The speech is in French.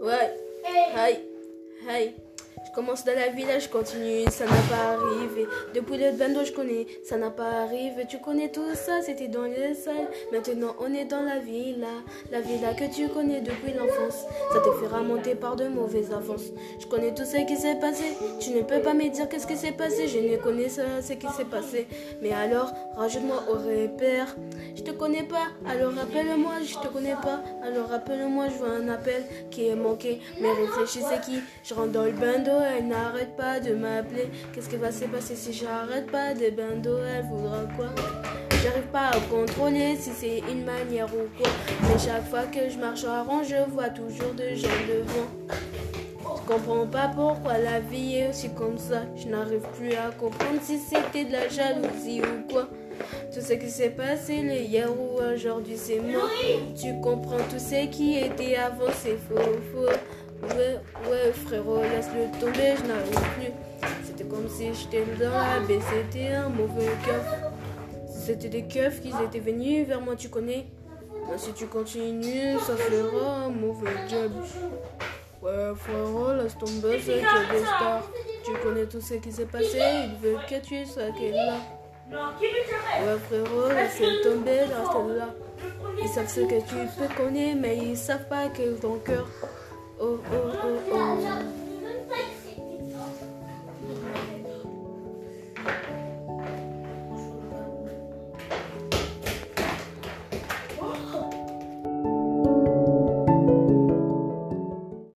What? Hey. Hi. Hi. Je commence dans la ville, je continue, ça n'a pas arrivé. Depuis le bando, je connais, ça n'a pas arrivé. Tu connais tout ça, c'était dans les salles. Maintenant, on est dans la villa. La villa que tu connais depuis l'enfance. Ça te fera monter par de mauvaises avances. Je connais tout ce qui s'est passé. Tu ne peux pas me dire qu'est-ce qui s'est passé. Je ne connais ça, ce qui s'est passé. Mais alors, rajoute-moi au repère. Je te connais pas, alors rappelle-moi, je te connais pas. Alors rappelle-moi, je vois un appel qui est manqué. Mais réfléchissez qui? Je rentre dans le bando elle n'arrête pas de m'appeler. Qu'est-ce qui va se passer si j'arrête pas de bando Elle voudra quoi? J'arrive pas à contrôler si c'est une manière ou quoi. Mais chaque fois que je marche en rond, je vois toujours de gens devant. Je comprends pas pourquoi la vie est aussi comme ça. Je n'arrive plus à comprendre si c'était de la jalousie ou quoi. Tout ce qui s'est passé hier ou aujourd'hui c'est moi. Tu comprends tout ce qui était avant c'est faux, faux. Ouais, ouais, frérot, laisse-le tomber, je n'arrive plus. C'était comme si j'étais dans la baie, c'était un mauvais keuf. C'était des keufs qui étaient venus vers moi, tu connais. Si tu continues, ça fera un mauvais job. Ouais, frérot, laisse tomber, c'est que des stars. Tu connais tout ce qui s'est passé, il veut que tu sois là. Ouais, frérot, laisse tomber, reste là. Ils savent ce que tu peux connaître, mais ils savent pas que ton cœur Oh, oh, oh, oh.